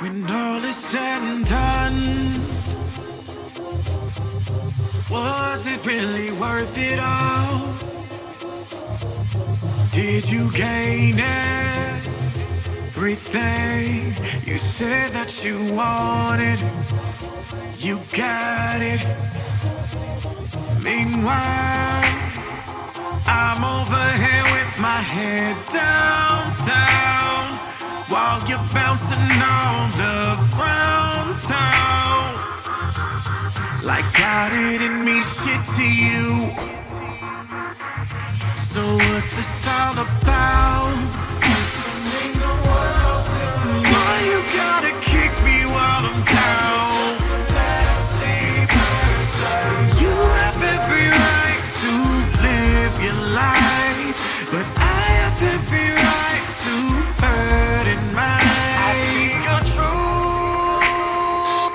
When all is said and done, was it really worth it all? Did you gain everything you said that you wanted? You got it. Meanwhile, I'm over here with my head down, down while you're bouncing on around town. Like I didn't mean shit to you. So what's this all about? Life, but I have every right to hurt mine. I see your true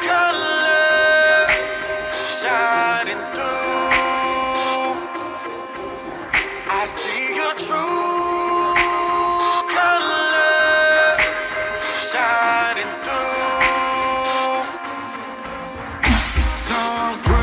colors shining through. I see your true colors shining through. It's all great,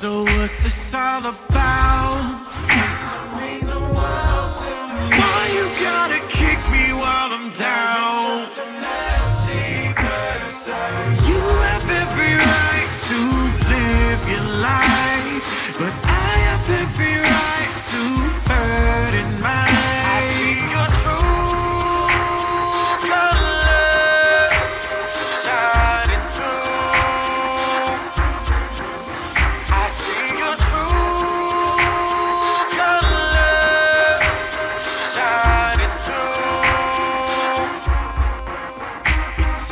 So what's this all about? Why you gotta kick me while I'm down? You have every right to live your life, but I have every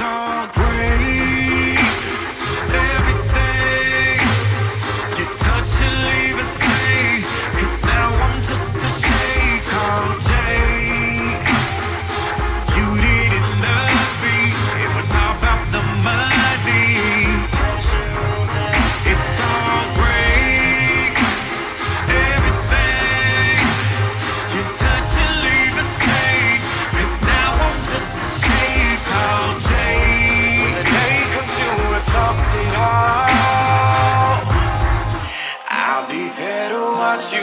It's